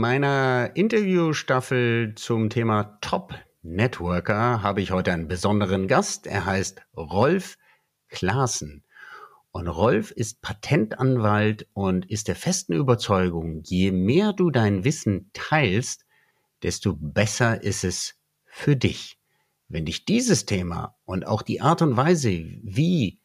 meiner Interviewstaffel zum Thema Top Networker habe ich heute einen besonderen Gast. Er heißt Rolf Klaassen. Und Rolf ist Patentanwalt und ist der festen Überzeugung, je mehr du dein Wissen teilst, desto besser ist es für dich. Wenn dich dieses Thema und auch die Art und Weise, wie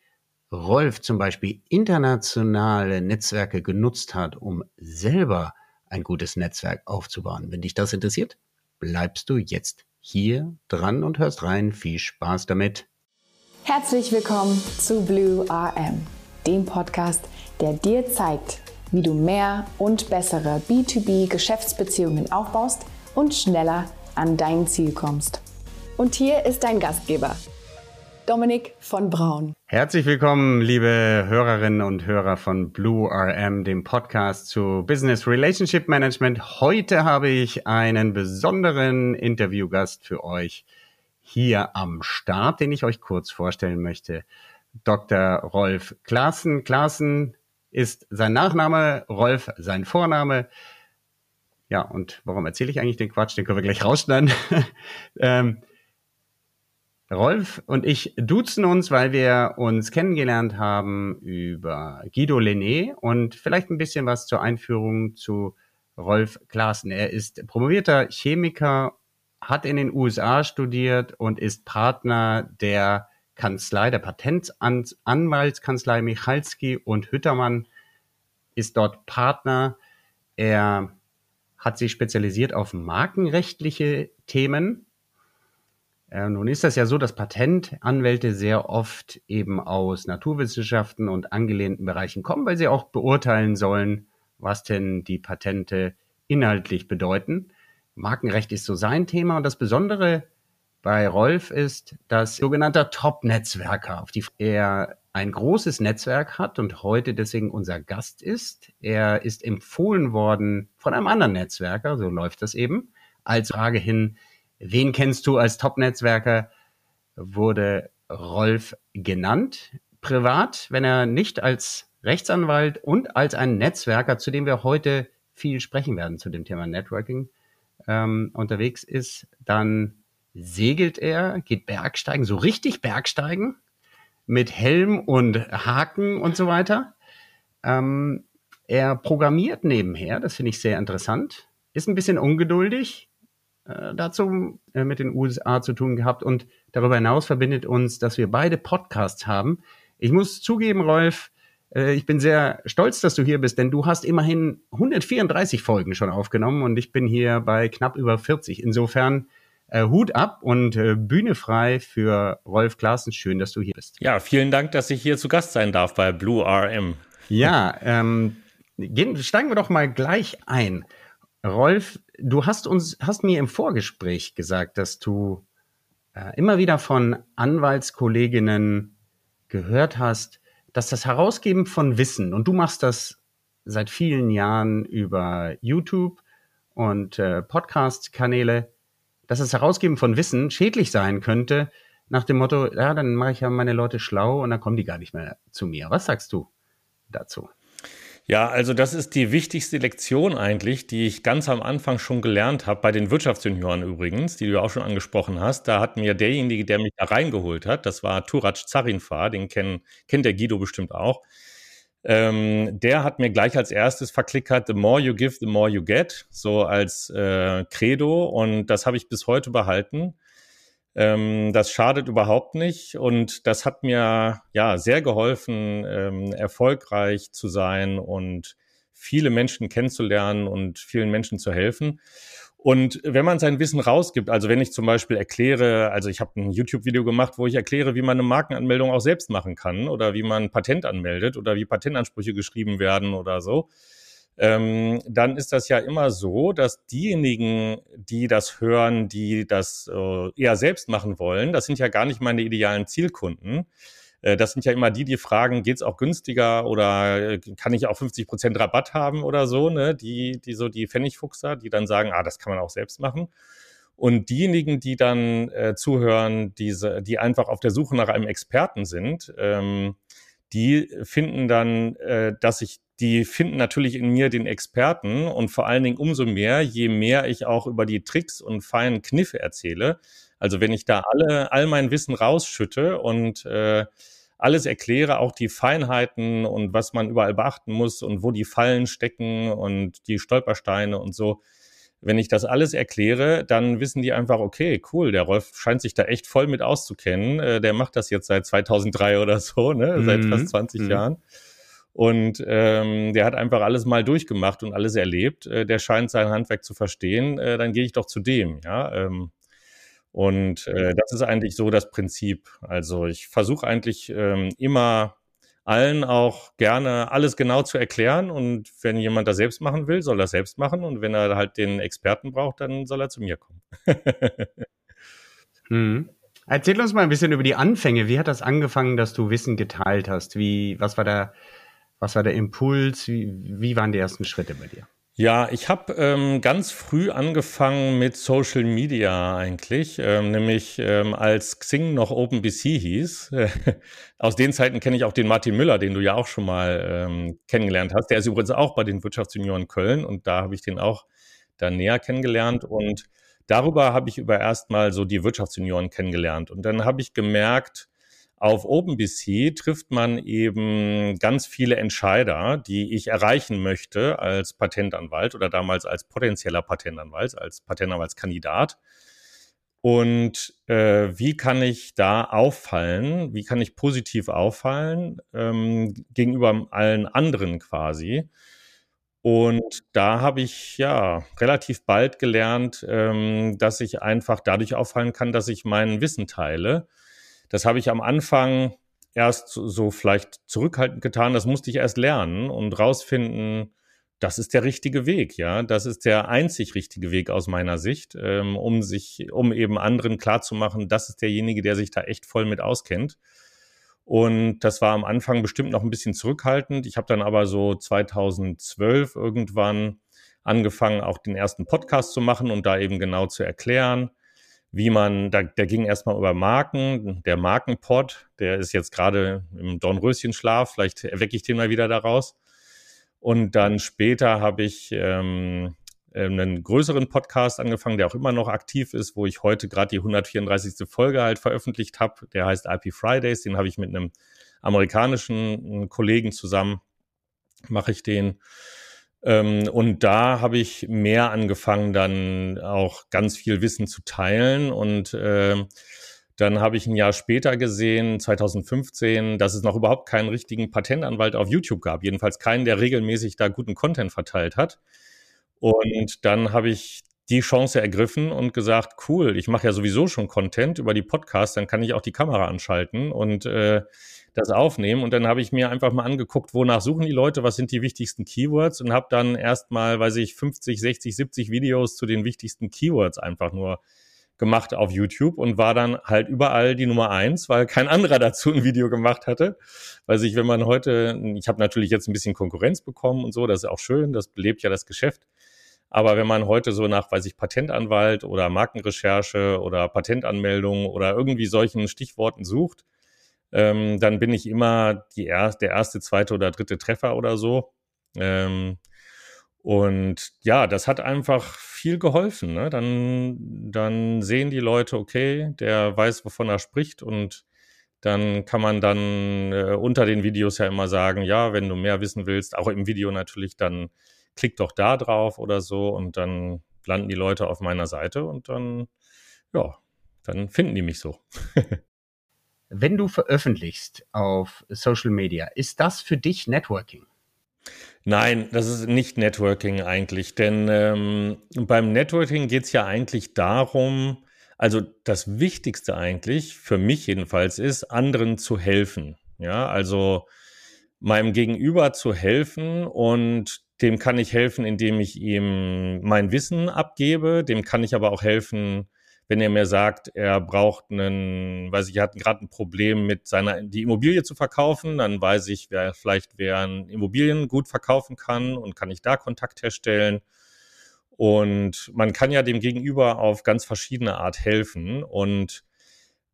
Rolf zum Beispiel internationale Netzwerke genutzt hat, um selber ein gutes Netzwerk aufzubauen, wenn dich das interessiert, bleibst du jetzt hier dran und hörst rein. Viel Spaß damit. Herzlich willkommen zu Blue RM, dem Podcast, der dir zeigt, wie du mehr und bessere B2B-Geschäftsbeziehungen aufbaust und schneller an dein Ziel kommst. Und hier ist dein Gastgeber, Dominik von Braun. Herzlich willkommen, liebe Hörerinnen und Hörer von Blue RM, dem Podcast zu Business Relationship Management. Heute habe ich einen besonderen Interviewgast für euch hier am Start, den ich euch kurz vorstellen möchte. Dr. Rolf Klaassen. Klaassen ist sein Nachname, Rolf sein Vorname. Ja, und warum erzähle ich eigentlich den Quatsch? Den können wir gleich rausschneiden. ähm, Rolf und ich duzen uns, weil wir uns kennengelernt haben über Guido Lené und vielleicht ein bisschen was zur Einführung zu Rolf Klaassen. Er ist promovierter Chemiker, hat in den USA studiert und ist Partner der Kanzlei, der Patentanwaltskanzlei Michalski und Hüttermann ist dort Partner. Er hat sich spezialisiert auf markenrechtliche Themen äh, nun ist das ja so, dass Patentanwälte sehr oft eben aus Naturwissenschaften und angelehnten Bereichen kommen, weil sie auch beurteilen sollen, was denn die Patente inhaltlich bedeuten. Markenrecht ist so sein Thema und das Besondere bei Rolf ist, dass sogenannter Top-Netzwerker, auf die er ein großes Netzwerk hat und heute deswegen unser Gast ist. Er ist empfohlen worden von einem anderen Netzwerker, so läuft das eben, als Frage hin, Wen kennst du als Top-Netzwerker? Wurde Rolf genannt. Privat, wenn er nicht als Rechtsanwalt und als ein Netzwerker, zu dem wir heute viel sprechen werden, zu dem Thema Networking, ähm, unterwegs ist, dann segelt er, geht Bergsteigen, so richtig Bergsteigen, mit Helm und Haken und so weiter. Ähm, er programmiert nebenher, das finde ich sehr interessant, ist ein bisschen ungeduldig, dazu äh, mit den USA zu tun gehabt und darüber hinaus verbindet uns, dass wir beide Podcasts haben. Ich muss zugeben, Rolf, äh, ich bin sehr stolz, dass du hier bist, denn du hast immerhin 134 Folgen schon aufgenommen und ich bin hier bei knapp über 40. Insofern äh, Hut ab und äh, Bühne frei für Rolf Klaassen. Schön, dass du hier bist. Ja, vielen Dank, dass ich hier zu Gast sein darf bei Blue RM. Ja, ähm, gehen, steigen wir doch mal gleich ein. Rolf, du hast uns, hast mir im Vorgespräch gesagt, dass du äh, immer wieder von Anwaltskolleginnen gehört hast, dass das Herausgeben von Wissen, und du machst das seit vielen Jahren über YouTube und äh, Podcast-Kanäle, dass das Herausgeben von Wissen schädlich sein könnte, nach dem Motto, ja, dann mache ich ja meine Leute schlau und dann kommen die gar nicht mehr zu mir. Was sagst du dazu? Ja, also das ist die wichtigste Lektion eigentlich, die ich ganz am Anfang schon gelernt habe, bei den Wirtschaftsjunioren übrigens, die du auch schon angesprochen hast. Da hat mir derjenige, der mich da reingeholt hat, das war Turac Zarinfar, den kenn, kennt der Guido bestimmt auch. Ähm, der hat mir gleich als erstes verklickert, the more you give, the more you get, so als äh, Credo. Und das habe ich bis heute behalten. Ähm, das schadet überhaupt nicht und das hat mir ja sehr geholfen, ähm, erfolgreich zu sein und viele Menschen kennenzulernen und vielen Menschen zu helfen. Und wenn man sein Wissen rausgibt, also wenn ich zum Beispiel erkläre, also ich habe ein YouTube-Video gemacht, wo ich erkläre, wie man eine Markenanmeldung auch selbst machen kann oder wie man Patent anmeldet oder wie Patentansprüche geschrieben werden oder so, ähm, dann ist das ja immer so, dass diejenigen, die das hören, die das äh, eher selbst machen wollen, das sind ja gar nicht meine idealen Zielkunden. Äh, das sind ja immer die, die fragen, geht's auch günstiger oder äh, kann ich auch 50 Prozent Rabatt haben oder so, ne? Die, die so die Pfennigfuchser, die dann sagen, ah, das kann man auch selbst machen. Und diejenigen, die dann äh, zuhören, diese, die einfach auf der Suche nach einem Experten sind, ähm, die finden dann, äh, dass ich, die finden natürlich in mir den Experten und vor allen Dingen umso mehr, je mehr ich auch über die Tricks und feinen Kniffe erzähle. Also wenn ich da alle, all mein Wissen rausschütte und äh, alles erkläre, auch die Feinheiten und was man überall beachten muss und wo die Fallen stecken und die Stolpersteine und so, wenn ich das alles erkläre, dann wissen die einfach, okay, cool, der Rolf scheint sich da echt voll mit auszukennen. Äh, der macht das jetzt seit 2003 oder so, ne? seit mhm. fast 20 mhm. Jahren. Und ähm, der hat einfach alles mal durchgemacht und alles erlebt. Äh, der scheint sein Handwerk zu verstehen. Äh, dann gehe ich doch zu dem. Ja, ähm, und äh, das ist eigentlich so das Prinzip. Also ich versuche eigentlich ähm, immer allen auch gerne alles genau zu erklären. Und wenn jemand das selbst machen will, soll er selbst machen. Und wenn er halt den Experten braucht, dann soll er zu mir kommen. hm. Erzähl uns mal ein bisschen über die Anfänge. Wie hat das angefangen, dass du Wissen geteilt hast? Wie, was war der, was war der Impuls? Wie, wie waren die ersten Schritte bei dir? Ja, ich habe ähm, ganz früh angefangen mit Social Media eigentlich, ähm, nämlich ähm, als Xing noch OpenBC hieß. Aus den Zeiten kenne ich auch den Martin Müller, den du ja auch schon mal ähm, kennengelernt hast. Der ist übrigens auch bei den Wirtschaftsjunioren Köln und da habe ich den auch dann näher kennengelernt und darüber habe ich über erstmal so die Wirtschaftsjunioren kennengelernt und dann habe ich gemerkt, auf OpenBC trifft man eben ganz viele Entscheider, die ich erreichen möchte als Patentanwalt oder damals als potenzieller Patentanwalt, als Patentanwaltskandidat. Und äh, wie kann ich da auffallen? Wie kann ich positiv auffallen ähm, gegenüber allen anderen quasi? Und da habe ich ja relativ bald gelernt, ähm, dass ich einfach dadurch auffallen kann, dass ich mein Wissen teile das habe ich am Anfang erst so vielleicht zurückhaltend getan. Das musste ich erst lernen und rausfinden, das ist der richtige Weg, ja. Das ist der einzig richtige Weg aus meiner Sicht, ähm, um sich, um eben anderen klarzumachen, das ist derjenige, der sich da echt voll mit auskennt. Und das war am Anfang bestimmt noch ein bisschen zurückhaltend. Ich habe dann aber so 2012 irgendwann angefangen, auch den ersten Podcast zu machen und da eben genau zu erklären, wie man, da, der ging erstmal über Marken, der Markenpod, der ist jetzt gerade im Dornröschenschlaf, vielleicht erwecke ich den mal wieder daraus. Und dann später habe ich ähm, einen größeren Podcast angefangen, der auch immer noch aktiv ist, wo ich heute gerade die 134. Folge halt veröffentlicht habe. Der heißt IP Fridays, den habe ich mit einem amerikanischen Kollegen zusammen, mache ich den. Ähm, und da habe ich mehr angefangen, dann auch ganz viel Wissen zu teilen. Und äh, dann habe ich ein Jahr später gesehen, 2015, dass es noch überhaupt keinen richtigen Patentanwalt auf YouTube gab. Jedenfalls keinen, der regelmäßig da guten Content verteilt hat. Und dann habe ich die Chance ergriffen und gesagt, cool, ich mache ja sowieso schon Content über die Podcasts, dann kann ich auch die Kamera anschalten und äh, das aufnehmen. Und dann habe ich mir einfach mal angeguckt, wonach suchen die Leute, was sind die wichtigsten Keywords und habe dann erstmal, weiß ich, 50, 60, 70 Videos zu den wichtigsten Keywords einfach nur gemacht auf YouTube und war dann halt überall die Nummer eins, weil kein anderer dazu ein Video gemacht hatte. Weil sich, wenn man heute, ich habe natürlich jetzt ein bisschen Konkurrenz bekommen und so, das ist auch schön, das belebt ja das Geschäft. Aber wenn man heute so nach, weiß ich, Patentanwalt oder Markenrecherche oder Patentanmeldung oder irgendwie solchen Stichworten sucht, ähm, dann bin ich immer die er der erste, zweite oder dritte Treffer oder so. Ähm, und ja, das hat einfach viel geholfen. Ne? Dann, dann sehen die Leute, okay, der weiß, wovon er spricht und dann kann man dann äh, unter den Videos ja immer sagen, ja, wenn du mehr wissen willst, auch im Video natürlich, dann klick doch da drauf oder so und dann landen die Leute auf meiner Seite und dann, ja, dann finden die mich so. Wenn du veröffentlichst auf Social Media, ist das für dich Networking? Nein, das ist nicht Networking eigentlich, denn ähm, beim Networking geht es ja eigentlich darum, also das Wichtigste eigentlich, für mich jedenfalls, ist, anderen zu helfen. Ja, also meinem Gegenüber zu helfen und dem kann ich helfen, indem ich ihm mein Wissen abgebe. Dem kann ich aber auch helfen, wenn er mir sagt, er braucht einen, weiß ich, er hat gerade ein Problem mit seiner, die Immobilie zu verkaufen, dann weiß ich, wer vielleicht wer ein Immobilien gut verkaufen kann und kann ich da Kontakt herstellen. Und man kann ja dem Gegenüber auf ganz verschiedene Art helfen. Und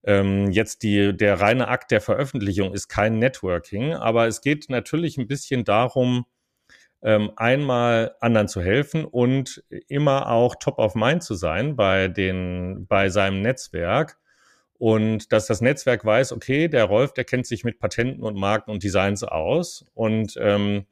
Ähm, jetzt die, der reine Akt der Veröffentlichung ist kein Networking, aber es geht natürlich ein bisschen darum, ähm, einmal anderen zu helfen und immer auch top of mind zu sein bei den, bei seinem Netzwerk. Und dass das Netzwerk weiß, okay, der Rolf, der kennt sich mit Patenten und Marken und Designs aus. Und ähm,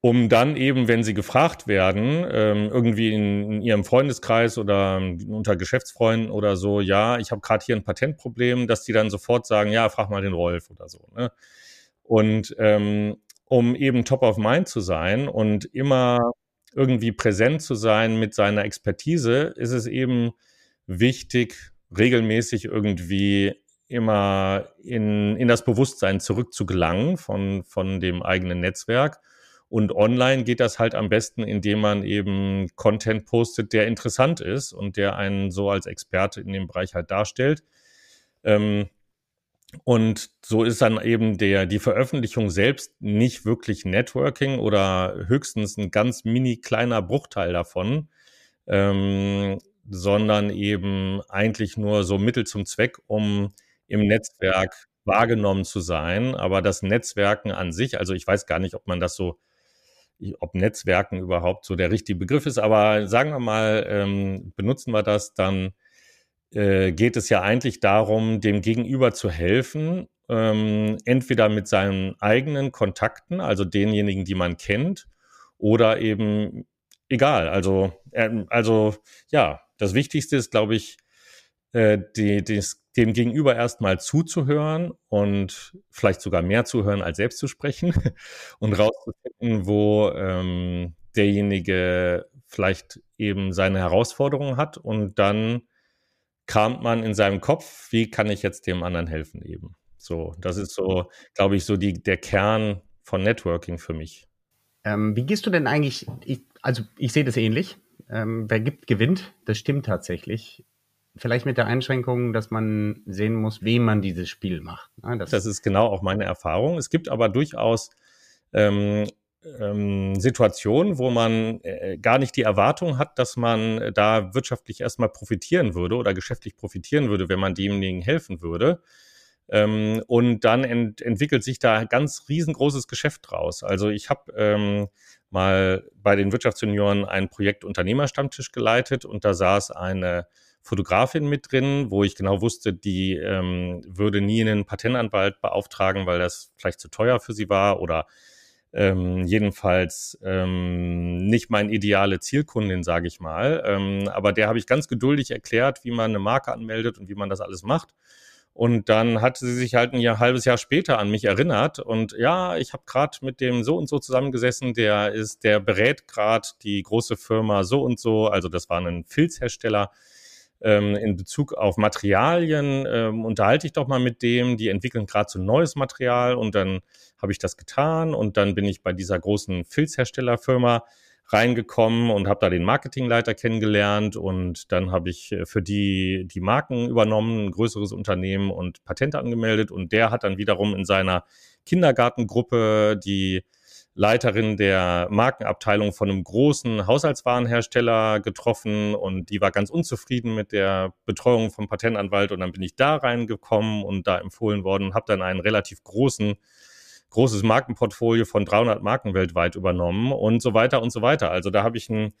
um dann eben, wenn sie gefragt werden, ähm, irgendwie in, ihrem Freundeskreis oder unter Geschäftsfreunden oder so, ja, ich habe gerade hier ein Patentproblem, dass die dann sofort sagen, ja, frag mal den Rolf oder so. Ne? Und ähm, um eben top of mind zu sein und immer irgendwie präsent zu sein mit seiner Expertise, ist es eben wichtig, regelmäßig irgendwie immer in, in das Bewusstsein zurückzugelangen von, von dem eigenen Netzwerk und online geht das halt am besten, indem man eben Content postet, der interessant ist und der einen so als Experte in dem Bereich halt darstellt. Ähm, und so ist dann eben der, die Veröffentlichung selbst nicht wirklich Networking oder höchstens ein ganz mini kleiner Bruchteil davon, ähm, sondern eben eigentlich nur so Mittel zum Zweck, um im Netzwerk wahrgenommen zu sein. Aber das Netzwerken an sich, also ich weiß gar nicht, ob man das so ob Netzwerken überhaupt so der richtige Begriff ist, aber sagen wir mal, ähm, benutzen wir das, dann äh, geht es ja eigentlich darum, dem Gegenüber zu helfen, ähm, entweder mit seinen eigenen Kontakten, also denjenigen, die man kennt, oder eben egal. Also, äh, also ja, das Wichtigste ist, glaube ich, äh, die, des, dem Gegenüber erstmal zuzuhören und vielleicht sogar mehr zuhören als selbst zu sprechen und rauszufinden, wo ähm, derjenige vielleicht eben seine Herausforderungen hat und dann kramt man in seinem Kopf, wie kann ich jetzt dem anderen helfen eben. So, das ist so, glaube ich, so die, der Kern von Networking für mich. Ähm, wie gehst du denn eigentlich, ich, also ich sehe das ähnlich, ähm, wer gibt, gewinnt, das stimmt tatsächlich vielleicht mit der Einschränkung, dass man sehen muss, wem man dieses Spiel macht. Ne? Das, das, ist genau auch meine Erfahrung. Es gibt aber durchaus ähm, ähm, Situationen, wo man äh, gar nicht die Erwartung hat, dass man da wirtschaftlich erstmal profitieren würde oder geschäftlich profitieren würde, wenn man demjenigen helfen würde. Ähm, und dann ent entwickelt sich da ganz riesengroßes Geschäft draus. Also ich habe ähm, mal bei den Wirtschaftsjunioren ein Projekt Unternehmerstammtisch geleitet und da saß eine Fotografin mit drin, wo ich genau wusste, die ähm, würde nie einen Patentanwalt beauftragen, weil das vielleicht zu teuer für sie war oder ähm, jedenfalls ähm, nicht mein ideale Zielkundin, sage ich mal. Ähm, aber der habe ich ganz geduldig erklärt, wie man eine Marke anmeldet und wie man das alles macht. Und dann hatte sie sich halt ein Jahr, halbes Jahr später an mich erinnert. Und ja, ich habe gerade mit dem so und so zusammengesessen, der ist, der berät gerade die große Firma so und so. Also das war ein Filzhersteller ähm, in Bezug auf Materialien, ähm, unterhalte ich doch mal mit dem, die entwickeln gerade so neues Material und dann habe ich das getan und dann bin ich bei dieser großen Filzherstellerfirma reingekommen und habe da den Marketingleiter kennengelernt und dann habe ich äh, für die die Marken übernommen, ein größeres Unternehmen und Patente angemeldet und der hat dann wiederum in seiner Kindergartengruppe die Leiterin der Markenabteilung von einem großen Haushaltswarenhersteller getroffen und die war ganz unzufrieden mit der Betreuung vom Patentanwalt und dann bin ich da reingekommen und da empfohlen worden, habe dann einen relativ großen großes Markenportfolio von 300 Marken weltweit übernommen und so weiter und so weiter. Also da habe ich ein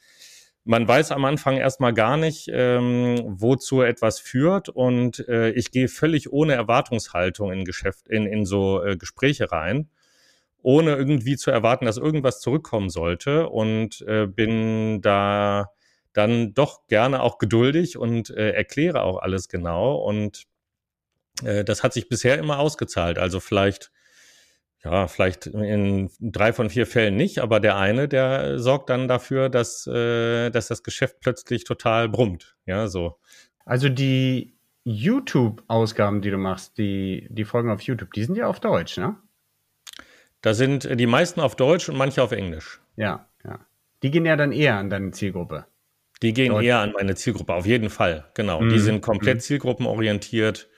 man weiß am Anfang erstmal gar nicht, ähm, wozu etwas führt und äh, ich gehe völlig ohne Erwartungshaltung in Geschäft, in, in so äh, Gespräche rein ohne irgendwie zu erwarten, dass irgendwas zurückkommen sollte und äh, bin da dann doch gerne auch geduldig und äh, erkläre auch alles genau und äh, das hat sich bisher immer ausgezahlt. Also vielleicht ja, vielleicht in drei von vier Fällen nicht, aber der eine, der sorgt dann dafür, dass, äh, dass das Geschäft plötzlich total brummt. Ja, so. Also die YouTube-Ausgaben, die du machst, die, die Folgen auf YouTube, die sind ja auf Deutsch, ne? Da sind die meisten auf Deutsch und manche auf Englisch. Ja, ja. Die gehen ja dann eher an deine Zielgruppe. Die gehen Deutsch. eher an meine Zielgruppe, auf jeden Fall, genau. Mhm. Die sind komplett mhm. zielgruppenorientiert,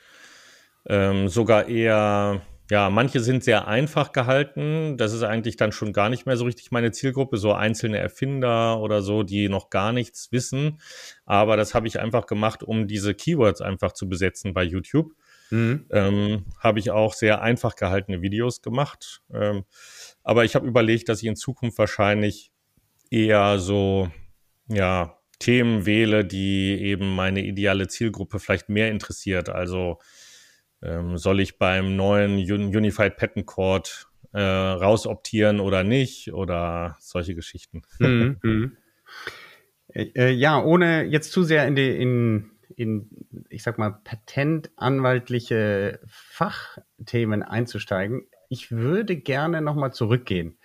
ähm, sogar eher, ja, manche sind sehr einfach gehalten. Das ist eigentlich dann schon gar nicht mehr so richtig meine Zielgruppe, so einzelne Erfinder oder so, die noch gar nichts wissen. Aber das habe ich einfach gemacht, um diese Keywords einfach zu besetzen bei YouTube. Mhm. Ähm, habe ich auch sehr einfach gehaltene Videos gemacht. Ähm, aber ich habe überlegt, dass ich in Zukunft wahrscheinlich eher so, ja, Themen wähle, die eben meine ideale Zielgruppe vielleicht mehr interessiert. Also ähm, soll ich beim neuen Unified Patent Court äh, rausoptieren oder nicht oder solche Geschichten. Mhm, mhm. Äh, äh, ja, ohne jetzt zu sehr in die, in, in, ich sag mal, patentanwaltliche Fachthemen einzusteigen. Ich würde gerne nochmal zurückgehen.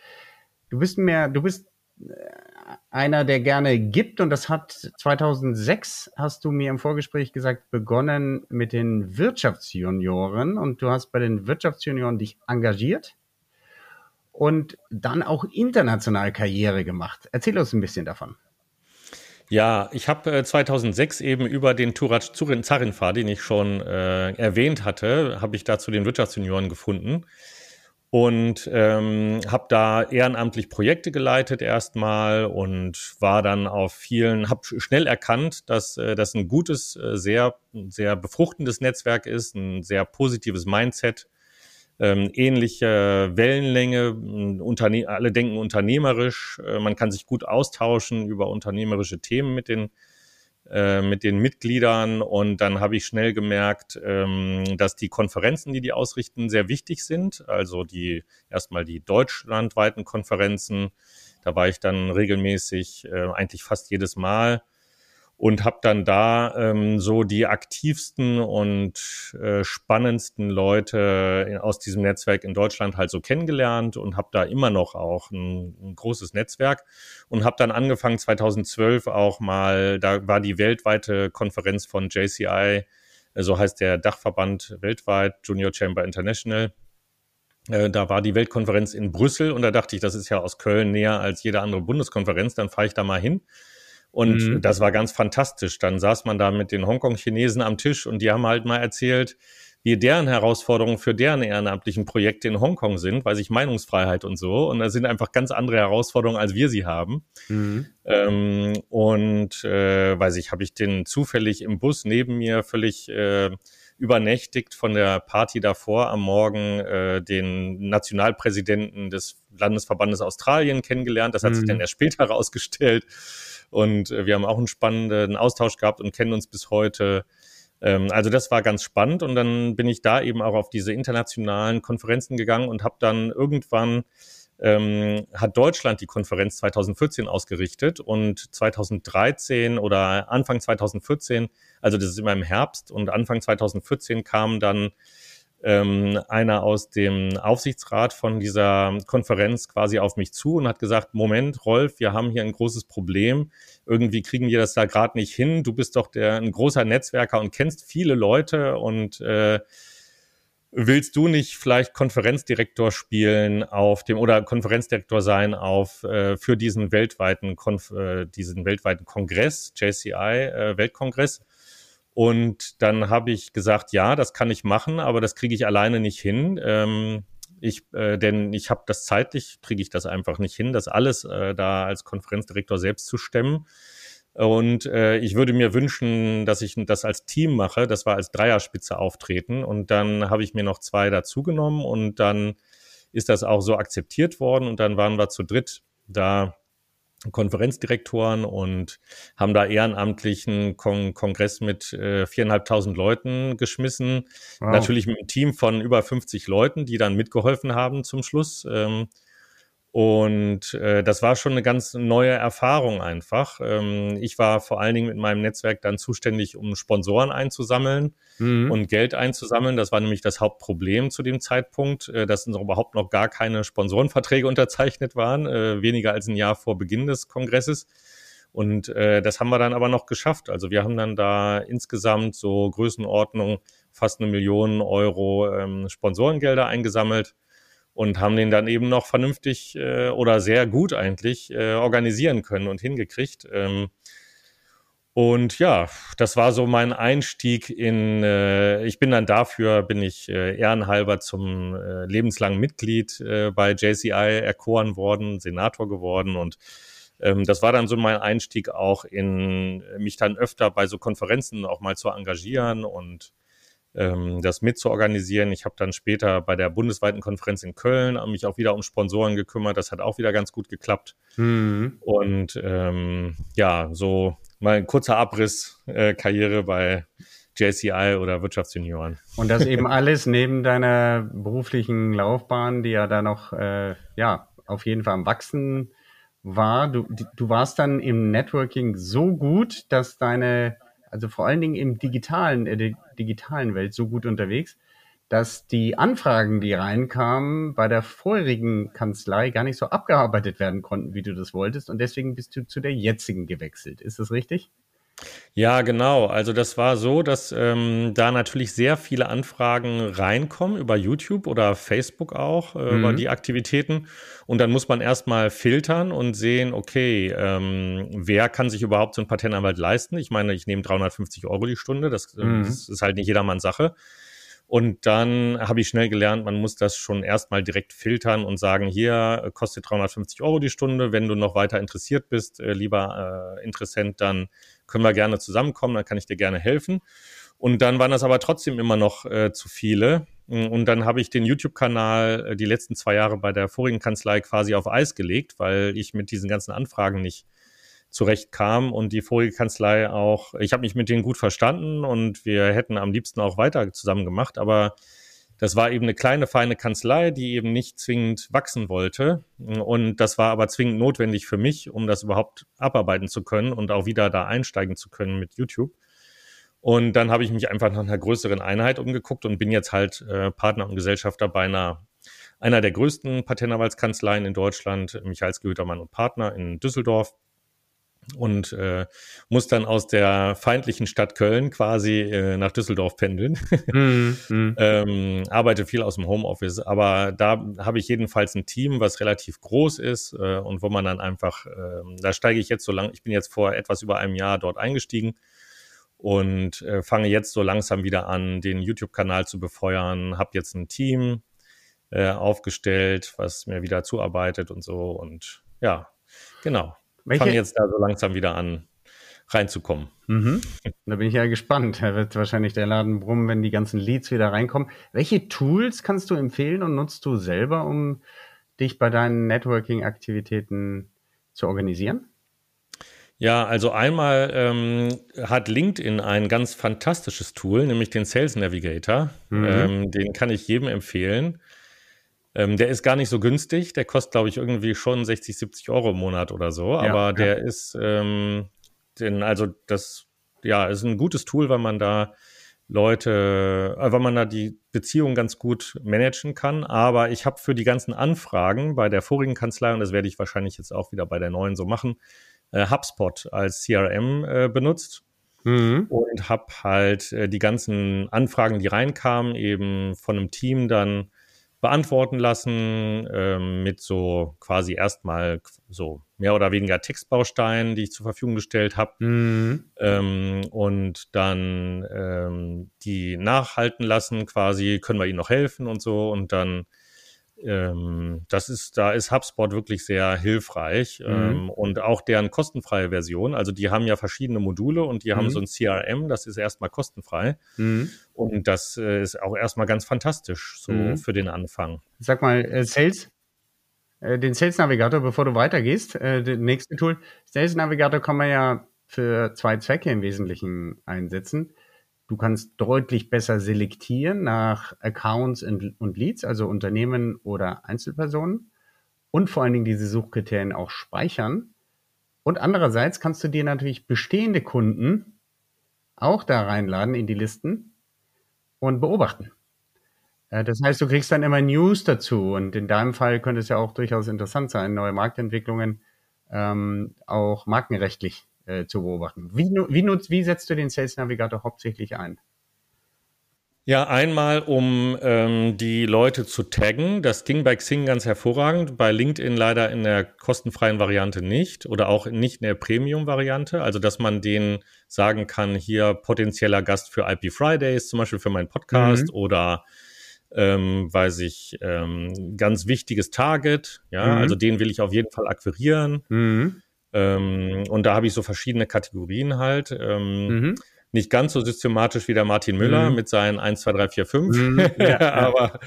Du bist mehr, du bist äh, einer, der gerne gibt und das hat 2006, hast du mir im Vorgespräch gesagt, begonnen mit den Wirtschaftsjunioren und du hast bei den Wirtschaftsjunioren dich engagiert und dann auch international Karriere gemacht. Erzähl uns ein bisschen davon. Ja, ich habe äh, 2006 eben über den Turat Zarinfar, den ich schon äh, erwähnt hatte, habe ich dazu den Wirtschaftsjunioren gefunden und ähm, habe da ehrenamtlich Projekte geleitet erstmal und war dann auf vielen, habe schnell erkannt, dass äh, das ein gutes, äh, sehr, sehr befruchtendes Netzwerk ist, ein sehr positives Mindset, ähm, ähnliche Wellenlänge, Unterne alle denken unternehmerisch, äh, man kann sich gut austauschen über unternehmerische Themen mit den äh, mit den Mitgliedern. Und dann habe ich schnell gemerkt, ähm, dass die Konferenzen, die die ausrichten, sehr wichtig sind. Also die erstmal die deutschlandweiten Konferenzen, da war ich dann regelmäßig, äh, eigentlich fast jedes Mal und habe dann da ähm, so die aktivsten und äh, spannendsten Leute aus diesem Netzwerk in Deutschland halt so kennengelernt und habe da immer noch auch ein, ein großes Netzwerk und habe dann angefangen 2012 auch mal, da war die weltweite Konferenz von JCI, so heißt der Dachverband weltweit, Junior Chamber International. Äh, da war die Weltkonferenz in Brüssel und da dachte ich, das ist ja aus Köln näher als jede andere Bundeskonferenz, dann fahre ich da mal hin und mhm. das war ganz fantastisch. Dann saß man da mit den Hongkong-Chinesen am Tisch und die haben halt mal erzählt, wie deren Herausforderungen für deren ehrenamtlichen Projekte in Hongkong sind, weil sich Meinungsfreiheit und so. Und das sind einfach ganz andere Herausforderungen, als wir sie haben. Mhm. Ähm, und äh, weiß ich, habe ich den zufällig im Bus neben mir völlig äh, übernächtigt von der Party davor am Morgen äh, den Nationalpräsidenten des Landesverbandes Australien kennengelernt. Das hat mhm. sich dann erst später herausgestellt. Und äh, wir haben auch einen spannenden Austausch gehabt und kennen uns bis heute. Ähm, also das war ganz spannend. Und dann bin ich da eben auch auf diese internationalen Konferenzen gegangen und habe dann irgendwann ähm, hat Deutschland die Konferenz 2014 ausgerichtet und 2013 oder Anfang 2014, also das ist immer im Herbst und Anfang 2014 kam dann ähm, einer aus dem Aufsichtsrat von dieser Konferenz quasi auf mich zu und hat gesagt, Moment, Rolf, wir haben hier ein großes Problem. Irgendwie kriegen wir das da gerade nicht hin. Du bist doch der, ein großer Netzwerker und kennst viele Leute und äh, willst du nicht vielleicht Konferenzdirektor spielen auf dem oder Konferenzdirektor sein auf äh, für diesen weltweiten Konf äh, diesen weltweiten Kongress JCI äh, Weltkongress und dann habe ich gesagt, ja, das kann ich machen, aber das kriege ich alleine nicht hin. Ähm, ich, äh, denn ich habe das zeitlich, kriege ich das einfach nicht hin, das alles äh, da als Konferenzdirektor selbst zu stemmen. Und äh, ich würde mir wünschen, dass ich das als Team mache. Das war als Dreierspitze auftreten. Und dann habe ich mir noch zwei dazugenommen und dann ist das auch so akzeptiert worden. Und dann waren wir zu dritt da Konferenzdirektoren und haben da ehrenamtlichen Kon Kongress mit äh, viereinhalbtausend Leuten geschmissen. Wow. Natürlich mit einem Team von über 50 Leuten, die dann mitgeholfen haben zum Schluss. Ähm, und äh, das war schon eine ganz neue Erfahrung einfach. Ähm, ich war vor allen Dingen mit meinem Netzwerk dann zuständig, um Sponsoren einzusammeln mhm. und Geld einzusammeln. Das war nämlich das Hauptproblem zu dem Zeitpunkt, äh, dass überhaupt noch gar keine Sponsorenverträge unterzeichnet waren, äh, weniger als ein Jahr vor Beginn des Kongresses. Und äh, das haben wir dann aber noch geschafft. Also wir haben dann da insgesamt so Größenordnung fast eine Million Euro ähm, Sponsorengelder eingesammelt und haben den dann eben noch vernünftig äh, oder sehr gut eigentlich äh, organisieren können und hingekriegt. Ähm, Und ja, das war so mein Einstieg in, äh, ich bin dann dafür, bin ich äh, ehrenhalber zum äh, lebenslangen Mitglied äh, bei JCI erkoren worden, Senator geworden und ähm, das war dann so mein Einstieg auch in mich dann öfter bei so Konferenzen auch mal zu engagieren und ähm, das mitzuorganisieren. Ich habe dann später bei der bundesweiten Konferenz in Köln mich auch wieder um Sponsoren gekümmert. Das hat auch wieder ganz gut geklappt. Mhm. Und ähm, ja, so mal ein kurzer Abriss äh, Karriere bei JCI oder Wirtschaftsjunioren. Und das eben alles neben deiner beruflichen Laufbahn, die ja da noch äh, ja auf jeden Fall am wachsen war. Du, du warst dann im Networking so gut, dass deine, also vor allen Dingen im digitalen, äh, der digitalen Welt so gut unterwegs, dass die Anfragen, die reinkamen, bei der vorherigen Kanzlei gar nicht so abgearbeitet werden konnten, wie du das wolltest. Und deswegen bist du zu der jetzigen gewechselt. Ist das richtig? Ja, genau. Also das war so, dass ähm, da natürlich sehr viele Anfragen reinkommen über YouTube oder Facebook auch, äh, mhm. über die Aktivitäten. Und dann muss man erstmal filtern und sehen, okay, ähm, wer kann sich überhaupt so ein Patentanwalt leisten? Ich meine, ich nehme 350 Euro die Stunde, das, äh, mhm. das ist halt nicht jedermanns Sache. Und dann habe ich schnell gelernt, man muss das schon erstmal direkt filtern und sagen, hier äh, kostet 350 Euro die Stunde. Wenn du noch weiter interessiert bist, äh, lieber äh, Interessent, dann können wir gerne zusammenkommen, dann kann ich dir gerne helfen. Und dann waren das aber trotzdem immer noch äh, zu viele. Und dann habe ich den YouTube-Kanal äh, die letzten zwei Jahre bei der vorigen Kanzlei quasi auf Eis gelegt, weil ich mit diesen ganzen Anfragen nicht zurechtkam und die vorige Kanzlei auch, ich habe mich mit denen gut verstanden und wir hätten am liebsten auch weiter zusammen gemacht, aber das war eben eine kleine, feine Kanzlei, die eben nicht zwingend wachsen wollte. Und das war aber zwingend notwendig für mich, um das überhaupt abarbeiten zu können und auch wieder da einsteigen zu können mit YouTube. Und dann habe ich mich einfach nach einer größeren Einheit umgeguckt und bin jetzt halt äh, Partner und Gesellschafter bei einer, einer der größten Patentanwaltskanzleien in Deutschland, Michaels Gehütermann und Partner in Düsseldorf und äh, muss dann aus der feindlichen Stadt Köln quasi äh, nach Düsseldorf pendeln. mm, mm. ähm, arbeite viel aus dem Homeoffice, aber da habe ich jedenfalls ein Team, was relativ groß ist äh, und wo man dann einfach, äh, da steige ich jetzt so lang, ich bin jetzt vor etwas über einem Jahr dort eingestiegen und äh, fange jetzt so langsam wieder an, den YouTube-Kanal zu befeuern, habe jetzt ein Team äh, aufgestellt, was mir wieder zuarbeitet und so und ja, genau. Welche? Fange jetzt da so langsam wieder an, reinzukommen. Mhm. Da bin ich ja gespannt. Da wird wahrscheinlich der Laden brummen, wenn die ganzen Leads wieder reinkommen. Welche Tools kannst du empfehlen und nutzt du selber, um dich bei deinen Networking-Aktivitäten zu organisieren? Ja, also einmal ähm, hat LinkedIn ein ganz fantastisches Tool, nämlich den Sales Navigator. Mhm. Ähm, den kann ich jedem empfehlen. Ähm, der ist gar nicht so günstig. Der kostet, glaube ich, irgendwie schon 60, 70 Euro im Monat oder so. Ja, Aber der ja. ist, ähm, den, also das, ja, ist ein gutes Tool, weil man da Leute, äh, weil man da die Beziehung ganz gut managen kann. Aber ich habe für die ganzen Anfragen bei der vorigen Kanzlei, und das werde ich wahrscheinlich jetzt auch wieder bei der neuen so machen, äh, HubSpot als CRM äh, benutzt. Mhm. Und habe halt äh, die ganzen Anfragen, die reinkamen, eben von einem Team dann beantworten lassen ähm, mit so quasi erstmal so mehr oder weniger Textbausteinen, die ich zur Verfügung gestellt habe mhm. ähm, und dann ähm, die nachhalten lassen quasi, können wir ihnen noch helfen und so und dann ähm, das ist, da ist HubSpot wirklich sehr hilfreich mhm. ähm, und auch deren kostenfreie Version. Also die haben ja verschiedene Module und die mhm. haben so ein CRM, das ist erstmal kostenfrei mhm. und das äh, ist auch erstmal ganz fantastisch so mhm. für den Anfang. Sag mal, äh, Sales, äh, den Sales Navigator, bevor du weitergehst, äh, das nächste Tool, Sales Navigator kann man ja für zwei Zwecke im Wesentlichen einsetzen. Du kannst deutlich besser selektieren nach Accounts und Leads, also Unternehmen oder Einzelpersonen. Und vor allen Dingen diese Suchkriterien auch speichern. Und andererseits kannst du dir natürlich bestehende Kunden auch da reinladen in die Listen und beobachten. Äh, das heißt, du kriegst dann immer News dazu und in deinem Fall könnte es ja auch durchaus interessant sein, neue Marktentwicklungen ähm, auch markenrechtlich äh, zu beobachten. Wie, wie, nutzt, wie setzt du den Sales Navigator hauptsächlich ein? Ja, einmal, um ähm, die Leute zu taggen. Das ging bei Xing ganz hervorragend, bei LinkedIn leider in der kostenfreien Variante nicht oder auch nicht in der Premium-Variante. Also, dass man denen sagen kann, hier potenzieller Gast für IP Fridays, zum Beispiel für meinen Podcast mhm. oder ähm, weiß ich, ähm, ganz wichtiges Target. Ja, mhm. also den will ich auf jeden Fall akquirieren. Mhm. Ähm, und da habe ich so verschiedene Kategorien halt. Ähm, mhm nicht ganz so systematisch wie der Martin Müller mhm. mit seinen 1, 2, 3, 4, 5, mhm, ja, aber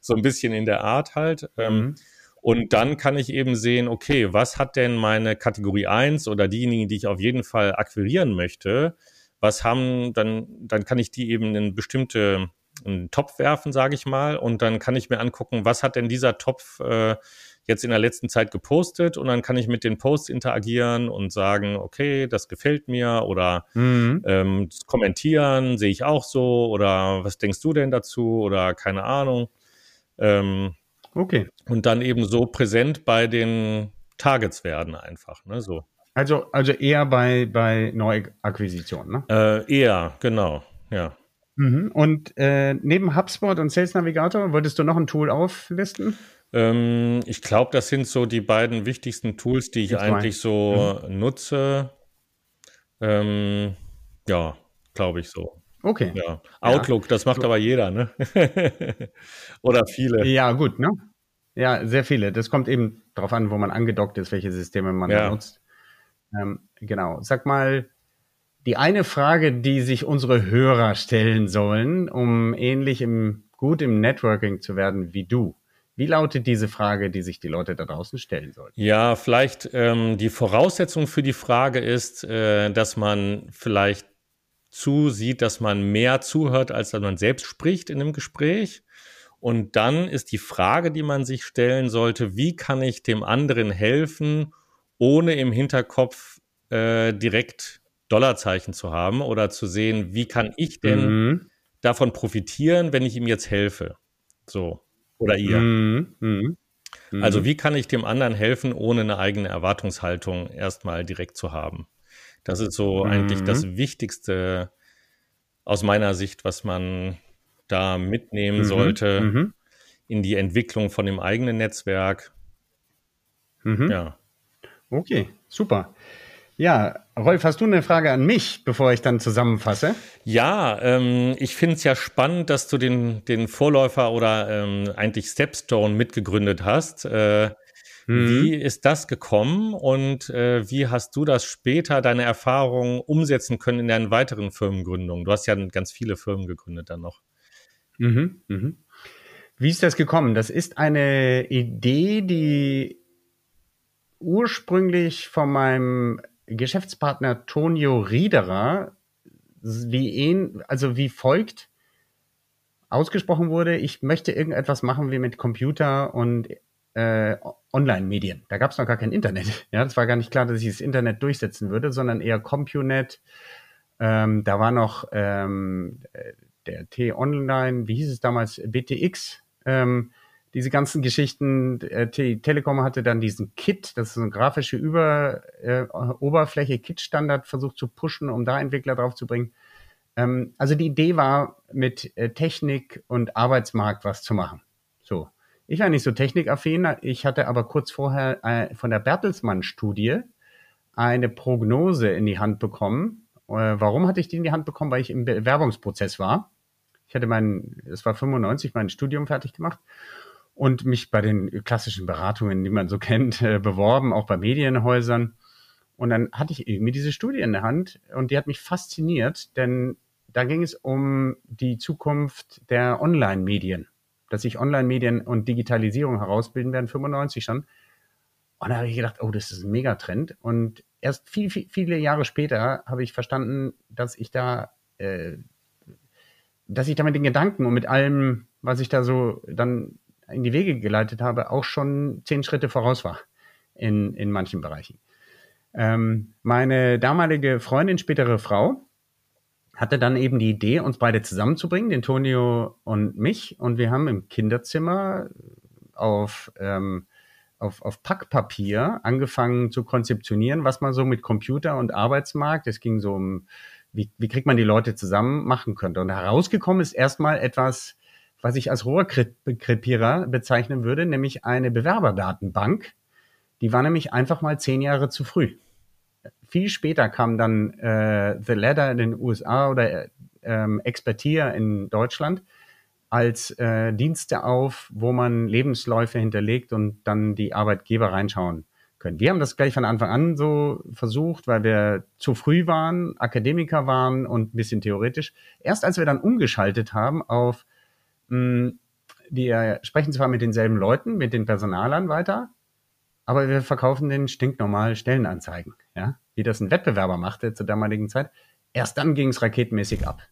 so ein bisschen in der Art halt. Ähm, mhm. Und dann kann ich eben sehen, okay, was hat denn meine Kategorie 1 oder diejenigen, die ich auf jeden Fall akquirieren möchte, was haben, dann, dann kann ich die eben in bestimmte einen Topf werfen, sage ich mal, und dann kann ich mir angucken, was hat denn dieser Topf äh, jetzt in der letzten Zeit gepostet und dann kann ich mit den Posts interagieren und sagen, okay, das gefällt mir oder mhm. ähm, kommentieren, sehe ich auch so oder was denkst du denn dazu oder keine Ahnung. Ähm, okay. Und dann eben so präsent bei den Targets werden einfach, ne, so. Also, also eher bei, bei Neuakquisitionen, ne? Äh, eher, genau, ja. Mhm. Und äh, neben HubSpot und Sales Navigator, wolltest du noch ein Tool auflisten? Ähm, ich glaube, das sind so die beiden wichtigsten Tools, die ich Jetzt eigentlich so mhm. nutze. Ähm, ja, glaube ich so. Okay. Ja. Outlook, ja. das macht so. aber jeder, ne? Oder viele. Ja, gut, ne? Ja, sehr viele. Das kommt eben darauf an, wo man angedockt ist, welche Systeme man ja. nutzt. Ähm, genau. Sag mal, die eine Frage, die sich unsere Hörer stellen sollen, um ähnlich im, gut im Networking zu werden wie du. Wie lautet diese Frage, die sich die Leute da draußen stellen sollten? Ja, vielleicht ähm, die Voraussetzung für die Frage ist, äh, dass man vielleicht zusieht, dass man mehr zuhört, als dass man selbst spricht in einem Gespräch. Und dann ist die Frage, die man sich stellen sollte, wie kann ich dem anderen helfen, ohne im Hinterkopf äh, direkt Dollarzeichen zu haben oder zu sehen, wie kann ich denn mhm. davon profitieren, wenn ich ihm jetzt helfe? So. Oder ihr. Mhm. Mhm. Also mhm. wie kann ich dem anderen helfen, ohne eine eigene Erwartungshaltung erstmal direkt zu haben? Das ist so eigentlich das mhm. Wichtigste aus meiner Sicht, was man da mitnehmen mhm. sollte in die Entwicklung von dem eigenen Netzwerk. Ja. Okay, super. Ja, Rolf, hast du eine Frage an mich, bevor ich dann zusammenfasse? Ja, ähm, ich finde es ja spannend, dass du den, den Vorläufer oder ähm, eigentlich Stepstone mitgegründet hast. Äh, mhm. Wie ist das gekommen und äh, wie hast du das später, deine Erfahrungen umsetzen können in deinen weiteren Firmengründungen? Du hast ja ganz viele Firmen gegründet dann noch. Mhm, mhm. Wie ist das gekommen? Das ist eine Idee, die ursprünglich von meinem Geschäftspartner Tonio Riederer wie ihn, also wie folgt ausgesprochen wurde, ich möchte irgendetwas machen wie mit Computer und äh, Online-Medien. Da gab es noch gar kein Internet. Ja, es war gar nicht klar, dass ich das Internet durchsetzen würde, sondern eher CompuNet. Ähm, da war noch ähm, der T-Online, wie hieß es damals, BTX. Ähm, diese ganzen Geschichten, äh, Telekom hatte dann diesen Kit, das ist eine grafische Über, äh, Oberfläche, Kit-Standard versucht zu pushen, um da Entwickler drauf zu bringen. Ähm, also die Idee war, mit äh, Technik und Arbeitsmarkt was zu machen. So. Ich war nicht so technikaffin, ich hatte aber kurz vorher äh, von der Bertelsmann-Studie eine Prognose in die Hand bekommen. Äh, warum hatte ich die in die Hand bekommen? Weil ich im Bewerbungsprozess war. Ich hatte mein, es war 95, mein Studium fertig gemacht und mich bei den klassischen Beratungen, die man so kennt, äh, beworben, auch bei Medienhäusern. Und dann hatte ich irgendwie diese Studie in der Hand und die hat mich fasziniert, denn da ging es um die Zukunft der Online-Medien, dass sich Online-Medien und Digitalisierung herausbilden werden, 95 schon. Und da habe ich gedacht, oh, das ist ein Megatrend. Und erst viel, viel, viele Jahre später habe ich verstanden, dass ich da, äh, dass ich da mit den Gedanken und mit allem, was ich da so dann in die Wege geleitet habe, auch schon zehn Schritte voraus war in, in manchen Bereichen. Ähm, meine damalige Freundin, spätere Frau, hatte dann eben die Idee, uns beide zusammenzubringen, den Tonio und mich. Und wir haben im Kinderzimmer auf, ähm, auf, auf Packpapier angefangen zu konzeptionieren, was man so mit Computer und Arbeitsmarkt, es ging so um wie, wie kriegt man die Leute zusammen machen könnte. Und herausgekommen ist erstmal etwas, was ich als Rohrkrepierer bezeichnen würde, nämlich eine Bewerberdatenbank. Die war nämlich einfach mal zehn Jahre zu früh. Viel später kam dann äh, The Ladder in den USA oder ähm, Expertier in Deutschland als äh, Dienste auf, wo man Lebensläufe hinterlegt und dann die Arbeitgeber reinschauen können. Wir haben das gleich von Anfang an so versucht, weil wir zu früh waren, Akademiker waren und ein bisschen theoretisch. Erst als wir dann umgeschaltet haben auf, wir sprechen zwar mit denselben Leuten, mit den Personalern weiter, aber wir verkaufen den stinknormal Stellenanzeigen, ja, wie das ein Wettbewerber machte zur damaligen Zeit. Erst dann ging es raketenmäßig ab.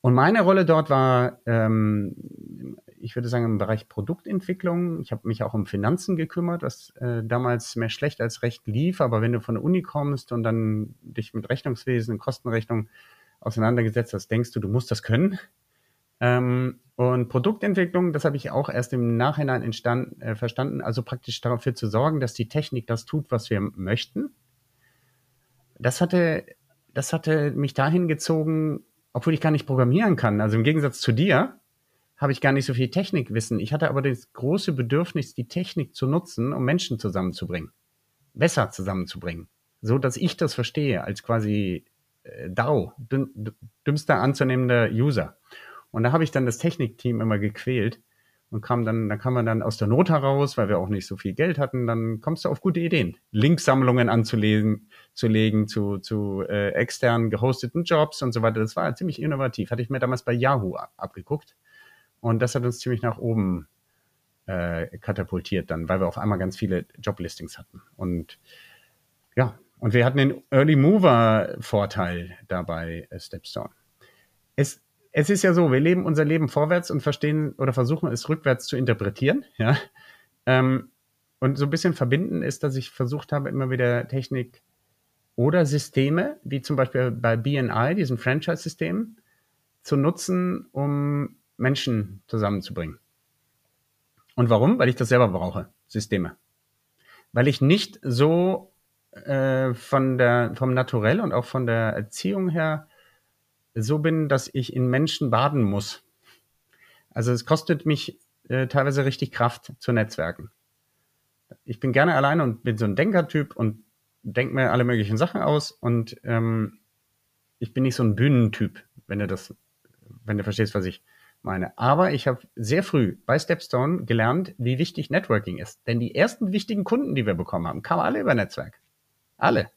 Und meine Rolle dort war ähm, ich würde sagen, im Bereich Produktentwicklung. Ich habe mich auch um Finanzen gekümmert, was äh, damals mehr schlecht als recht lief. Aber wenn du von der Uni kommst und dann dich mit Rechnungswesen und Kostenrechnung auseinandergesetzt hast, denkst du, du musst das können. Ähm, und Produktentwicklung, das habe ich auch erst im Nachhinein entstand, äh, verstanden, also praktisch dafür zu sorgen, dass die Technik das tut, was wir möchten. Das hatte, das hatte mich dahin gezogen, obwohl ich gar nicht programmieren kann. Also im Gegensatz zu dir, habe ich gar nicht so viel Technikwissen. Ich hatte aber das große Bedürfnis, die Technik zu nutzen, um Menschen zusammenzubringen. Besser zusammenzubringen. So, dass ich das verstehe, als quasi äh, DAO, dümmster anzunehmender User. Und da habe ich dann das Technikteam immer gequält und kam dann, da kam man dann aus der Not heraus, weil wir auch nicht so viel Geld hatten, dann kommst du auf gute Ideen. Linksammlungen anzulegen, zu legen zu, zu äh, externen gehosteten Jobs und so weiter. Das war ziemlich innovativ. Hatte ich mir damals bei Yahoo abgeguckt. Und das hat uns ziemlich nach oben äh, katapultiert dann, weil wir auf einmal ganz viele Joblistings hatten. Und ja, und wir hatten den Early Mover Vorteil dabei, äh, Stepstone. Es, es ist ja so, wir leben unser Leben vorwärts und verstehen oder versuchen es rückwärts zu interpretieren, ja. Ähm, und so ein bisschen verbinden ist, dass ich versucht habe, immer wieder Technik oder Systeme, wie zum Beispiel bei BNI, diesem Franchise-System, zu nutzen, um Menschen zusammenzubringen. Und warum? Weil ich das selber brauche, Systeme. Weil ich nicht so äh, von der, vom Naturell und auch von der Erziehung her so bin, dass ich in Menschen baden muss. Also es kostet mich äh, teilweise richtig Kraft zu netzwerken. Ich bin gerne alleine und bin so ein Denkertyp und denke mir alle möglichen Sachen aus und ähm, ich bin nicht so ein Bühnentyp, wenn du das, wenn du verstehst, was ich meine. Aber ich habe sehr früh bei Stepstone gelernt, wie wichtig Networking ist. Denn die ersten wichtigen Kunden, die wir bekommen haben, kamen alle über Netzwerk. Alle.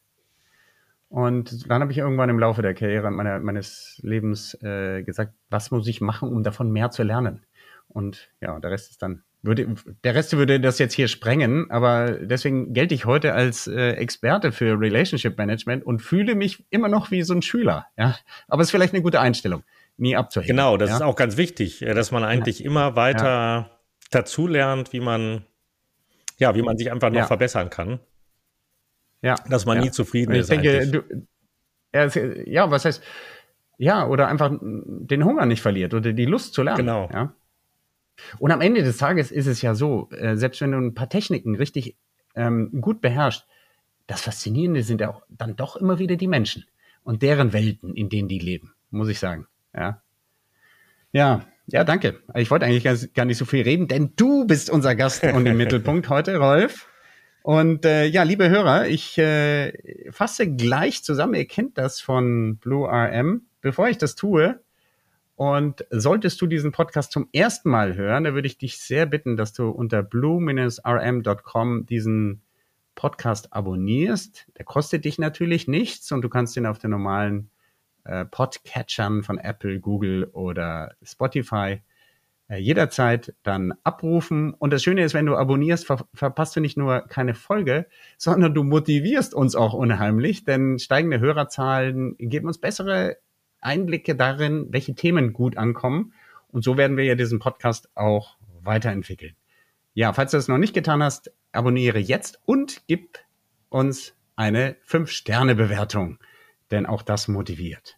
Und dann habe ich irgendwann im Laufe der Karriere meiner, meines Lebens äh, gesagt, was muss ich machen, um davon mehr zu lernen? Und ja, der Rest ist dann, würde, der Rest würde das jetzt hier sprengen, aber deswegen gelte ich heute als äh, Experte für Relationship Management und fühle mich immer noch wie so ein Schüler. Ja, aber es ist vielleicht eine gute Einstellung nie abzuhängen. Genau, das ja? ist auch ganz wichtig, äh, dass man eigentlich ja. immer weiter ja. dazulernt, wie man, ja, wie man sich einfach noch verbessern kann. Ja. Dass man nie zufrieden ist. Ich denke, du, ja, was heißt, ja, oder einfach den Hunger nicht verliert oder die Lust zu lernen. Genau. Ja? Und am Ende des Tages ist es ja so, äh, selbst wenn du ein paar Techniken richtig ähm, gut beherrschst, das Faszinierende sind ja auch dann doch immer wieder die Menschen und deren Welten, in denen die leben, muss ich sagen. Ja. Ja, ja, danke. Ich wollte eigentlich gar nicht so viel reden, denn du bist unser Gast und im Mittelpunkt heute, Rolf. Und äh, ja, liebe Hörer, ich äh, fasse gleich zusammen. Ihr kennt das von Blue RM. Bevor ich das tue, und solltest du diesen Podcast zum ersten Mal hören, dann würde ich dich sehr bitten, dass du unter blue-rm.com diesen Podcast abonnierst. Der kostet dich natürlich nichts und du kannst ihn auf der normalen äh, Podcatchern von Apple, Google oder Spotify jederzeit dann abrufen. Und das Schöne ist, wenn du abonnierst, ver verpasst du nicht nur keine Folge, sondern du motivierst uns auch unheimlich, denn steigende Hörerzahlen geben uns bessere Einblicke darin, welche Themen gut ankommen. Und so werden wir ja diesen Podcast auch weiterentwickeln. Ja, falls du das noch nicht getan hast, abonniere jetzt und gib uns eine 5-Sterne-Bewertung denn auch das motiviert.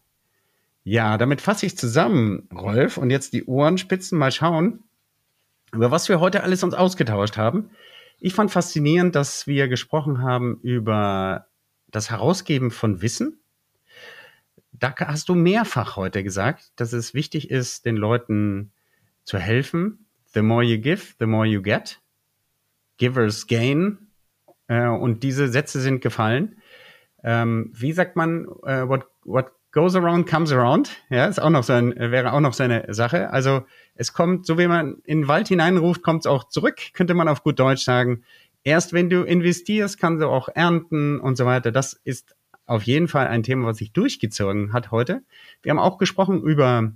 Ja, damit fasse ich zusammen, Rolf, und jetzt die Ohrenspitzen mal schauen, über was wir heute alles uns ausgetauscht haben. Ich fand faszinierend, dass wir gesprochen haben über das Herausgeben von Wissen, da hast du mehrfach heute gesagt, dass es wichtig ist, den Leuten zu helfen. The more you give, the more you get. Givers gain. Äh, und diese Sätze sind gefallen. Ähm, wie sagt man, uh, what, what goes around comes around? Ja, ist auch noch so ein, wäre auch noch so eine Sache. Also es kommt, so wie man in den Wald hineinruft, kommt es auch zurück, könnte man auf gut Deutsch sagen. Erst wenn du investierst, kannst du auch ernten und so weiter. Das ist auf jeden Fall ein Thema, was sich durchgezogen hat heute. Wir haben auch gesprochen über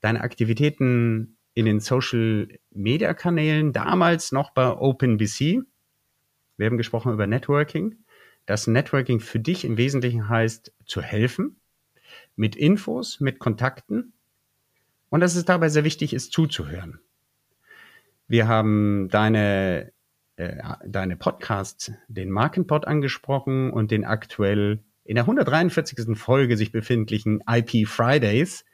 deine Aktivitäten in den Social Media Kanälen, damals noch bei OpenBC. Wir haben gesprochen über Networking. Dass Networking für dich im Wesentlichen heißt, zu helfen, mit Infos, mit Kontakten und dass es dabei sehr wichtig ist, zuzuhören. Wir haben deine, äh, deine Podcasts, den Markenpod angesprochen und den aktuell in der 143. Folge sich befindlichen IP Fridays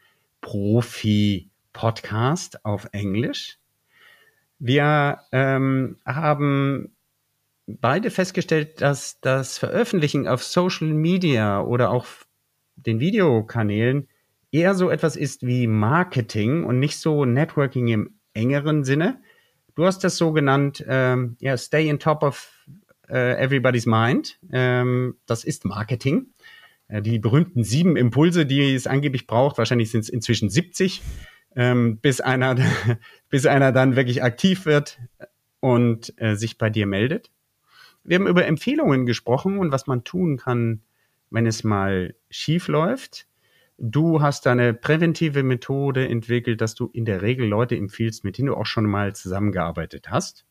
Profi Podcast auf Englisch. Wir ähm, haben beide festgestellt, dass das Veröffentlichen auf Social Media oder auch den Videokanälen eher so etwas ist wie Marketing und nicht so Networking im engeren Sinne. Du hast das so genannt, ähm, ja, stay in top of uh, everybody's mind. Ähm, das ist Marketing. Äh, die berühmten sieben Impulse, die es angeblich braucht, wahrscheinlich sind es inzwischen 70, ähm, bis einer, bis einer dann wirklich aktiv wird und äh, sich bei dir meldet. Wir haben über Empfehlungen gesprochen und was man tun kann, wenn es mal schief läuft. Du hast eine präventive Methode entwickelt, dass du in der Regel Leute empfiehlst, mit denen du auch schon mal zusammengearbeitet hast.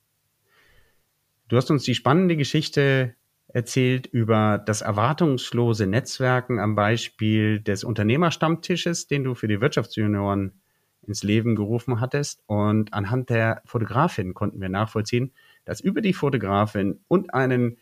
Du hast uns die spannende Geschichte erzählt über das erwartungslose Netzwerken am Beispiel des Unternehmerstammtisches, den du für die Wirtschaftsjunioren ins Leben gerufen hattest. Und anhand der Fotografin konnten wir nachvollziehen, dass über die Fotografin und einen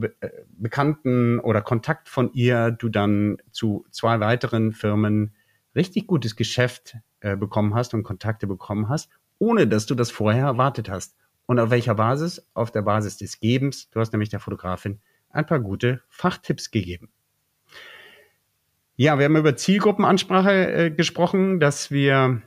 Äh, Bekannten oder Kontakt von ihr du dann zu zwei weiteren Firmen richtig gutes Geschäft äh, bekommen hast und Kontakte bekommen hast, ohne dass du das vorher erwartet hast. Und auf welcher Basis? Auf der Basis des Gebens. Du hast nämlich der Fotografin ein paar gute Fachtipps gegeben. Ja, wir haben über Zielgruppenansprache äh, gesprochen, dass wir,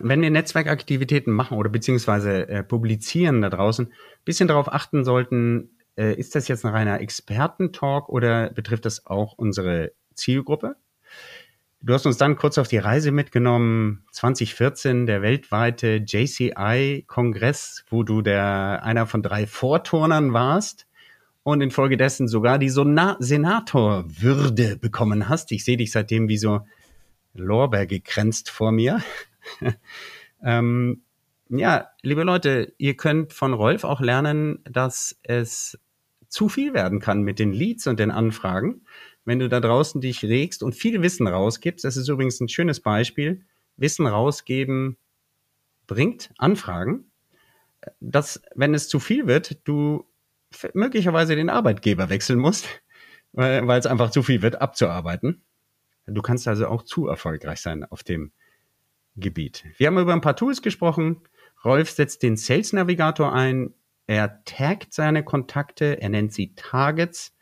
wenn wir Netzwerkaktivitäten machen oder beziehungsweise äh, publizieren da draußen, bisschen darauf achten sollten, äh, ist das jetzt ein reiner Expertentalk oder betrifft das auch unsere Zielgruppe? Du hast uns dann kurz auf die Reise mitgenommen, 2014, der weltweite JCI-Kongress, wo du der einer von drei Vorturnern warst und infolgedessen sogar die Senatorwürde bekommen hast. Ich sehe dich seitdem wie so Lorbeer gekränzt vor mir. ähm, ja, liebe Leute, ihr könnt von Rolf auch lernen, dass es zu viel werden kann mit den Leads und den Anfragen wenn du da draußen dich regst und viel Wissen rausgibst. Das ist übrigens ein schönes Beispiel. Wissen rausgeben bringt Anfragen. Dass, wenn es zu viel wird, du möglicherweise den Arbeitgeber wechseln musst, weil, es einfach zu viel wird, abzuarbeiten. Du kannst also auch zu erfolgreich sein auf dem Gebiet. Wir haben über ein paar Tools gesprochen. Rolf setzt den Sales Navigator ein. Er taggt seine Kontakte, er nennt sie Targets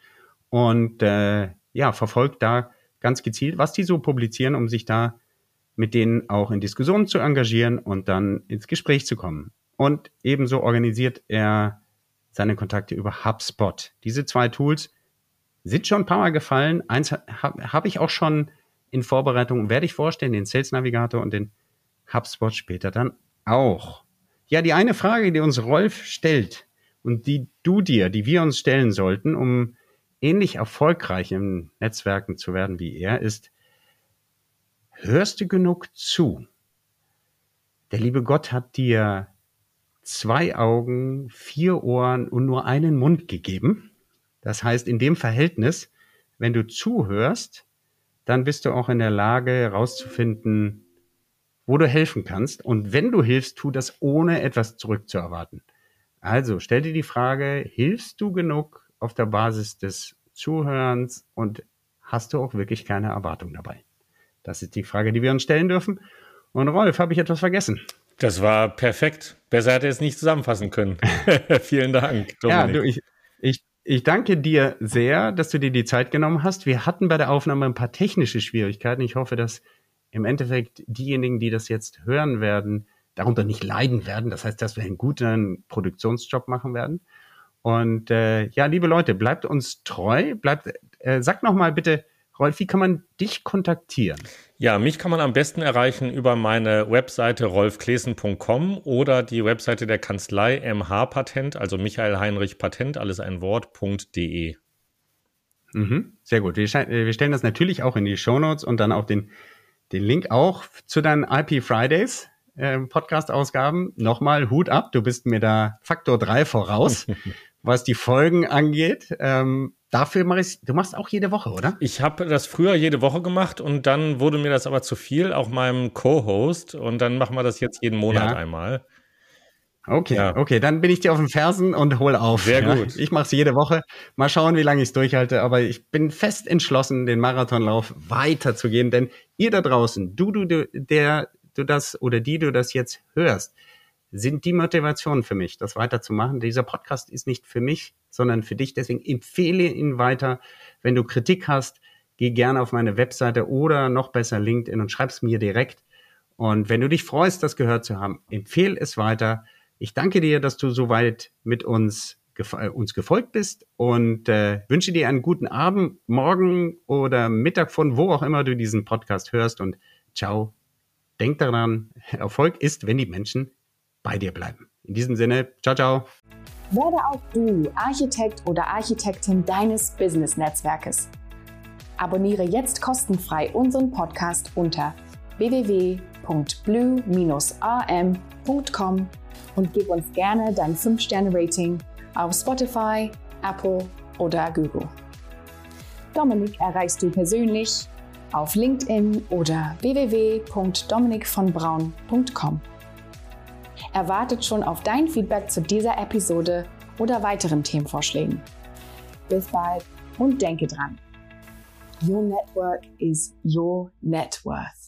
und äh, ja, verfolgt da ganz gezielt, was die so publizieren, um sich da mit denen auch in Diskussionen zu engagieren und dann ins Gespräch zu kommen. Und ebenso organisiert er seine Kontakte über HubSpot. Diese zwei Tools sind schon ein paar Mal gefallen. Eins habe hab ich auch schon in Vorbereitung, werde ich vorstellen, den Sales Navigator und den HubSpot später dann auch. Ja, die eine Frage, die uns Rolf stellt und die du dir, die wir uns stellen sollten, um ähnlich erfolgreich im Netzwerken zu werden wie er, ist, hörst du genug zu? Der liebe Gott hat dir zwei Augen, vier Ohren und nur einen Mund gegeben. Das heißt, in dem Verhältnis, wenn du zuhörst, dann bist du auch in der Lage herauszufinden, wo du helfen kannst. Und wenn du hilfst, tu das ohne etwas zurückzuerwarten. Also stell dir die Frage, hilfst du genug auf der Basis des Zuhörens und hast du auch wirklich keine Erwartung dabei? Das ist die Frage, die wir uns stellen dürfen. Und Rolf, habe ich etwas vergessen? Das war perfekt. Besser hätte es nicht zusammenfassen können. Vielen Dank. Dominik. Ja, du, ich, ich, Ich danke dir sehr, dass du dir die Zeit genommen hast. Wir hatten bei der Aufnahme ein paar technische Schwierigkeiten. Ich hoffe, dass im Endeffekt diejenigen, die das jetzt hören werden, darunter nicht leiden werden. Das heißt, dass wir einen guten Produktionsjob machen werden. Und äh, ja, liebe Leute, bleibt uns treu. Bleibt, äh, sag noch mal bitte, Rolf, wie kann man dich kontaktieren? Ja, mich kann man am besten erreichen über meine Webseite rolfklesen.com oder die Webseite der Kanzlei MH Patent, also Michael Heinrich Patent, alles ein Wort.de. Mhm, sehr gut. Wir, wir, stellen das natürlich auch in die Show Notes und dann auch den, den Link auch zu deinen IP Fridays äh, Podcast-Ausgaben. Nochmal Hut ab, du bist mir da Faktor 3 voraus, was die Folgen angeht. Ähm, Dafür mache ich du machst auch jede Woche, oder? Ich habe das früher jede Woche gemacht und dann wurde mir das aber zu viel, auch meinem Co-Host. Und dann machen wir das jetzt jeden Monat ja. einmal. Okay, ja. okay, dann bin ich dir auf den Fersen und hol auf. Sehr ja. gut. Ich mache es jede Woche. Mal schauen, wie lange ich es durchhalte. Aber ich bin fest entschlossen, den Marathonlauf weiterzugehen. Denn ihr da draußen, du, du, du, der du das oder die du das jetzt hörst, sind die Motivationen für mich, das weiterzumachen. Dieser Podcast ist nicht für mich, sondern für dich. Deswegen empfehle ihn weiter. Wenn du Kritik hast, geh gerne auf meine Webseite oder noch besser LinkedIn und schreib's mir direkt. Und wenn du dich freust, das gehört zu haben, empfehle es weiter. Ich danke dir, dass du so weit mit uns, äh, uns gefolgt bist und äh, wünsche dir einen guten Abend, morgen oder Mittag von wo auch immer du diesen Podcast hörst und ciao. Denk daran, Erfolg ist, wenn die Menschen bei dir bleiben. In diesem Sinne, ciao, ciao. Werde auch du Architekt oder Architektin deines Business-Netzwerkes. Abonniere jetzt kostenfrei unseren Podcast unter www.blue-am.com und gib uns gerne dein 5-Sterne-Rating auf Spotify, Apple oder Google. Dominik erreichst du persönlich auf LinkedIn oder www.dominikvonbraun.com erwartet schon auf dein Feedback zu dieser Episode oder weiteren Themenvorschlägen. Bis bald und denke dran. Your network is your net worth.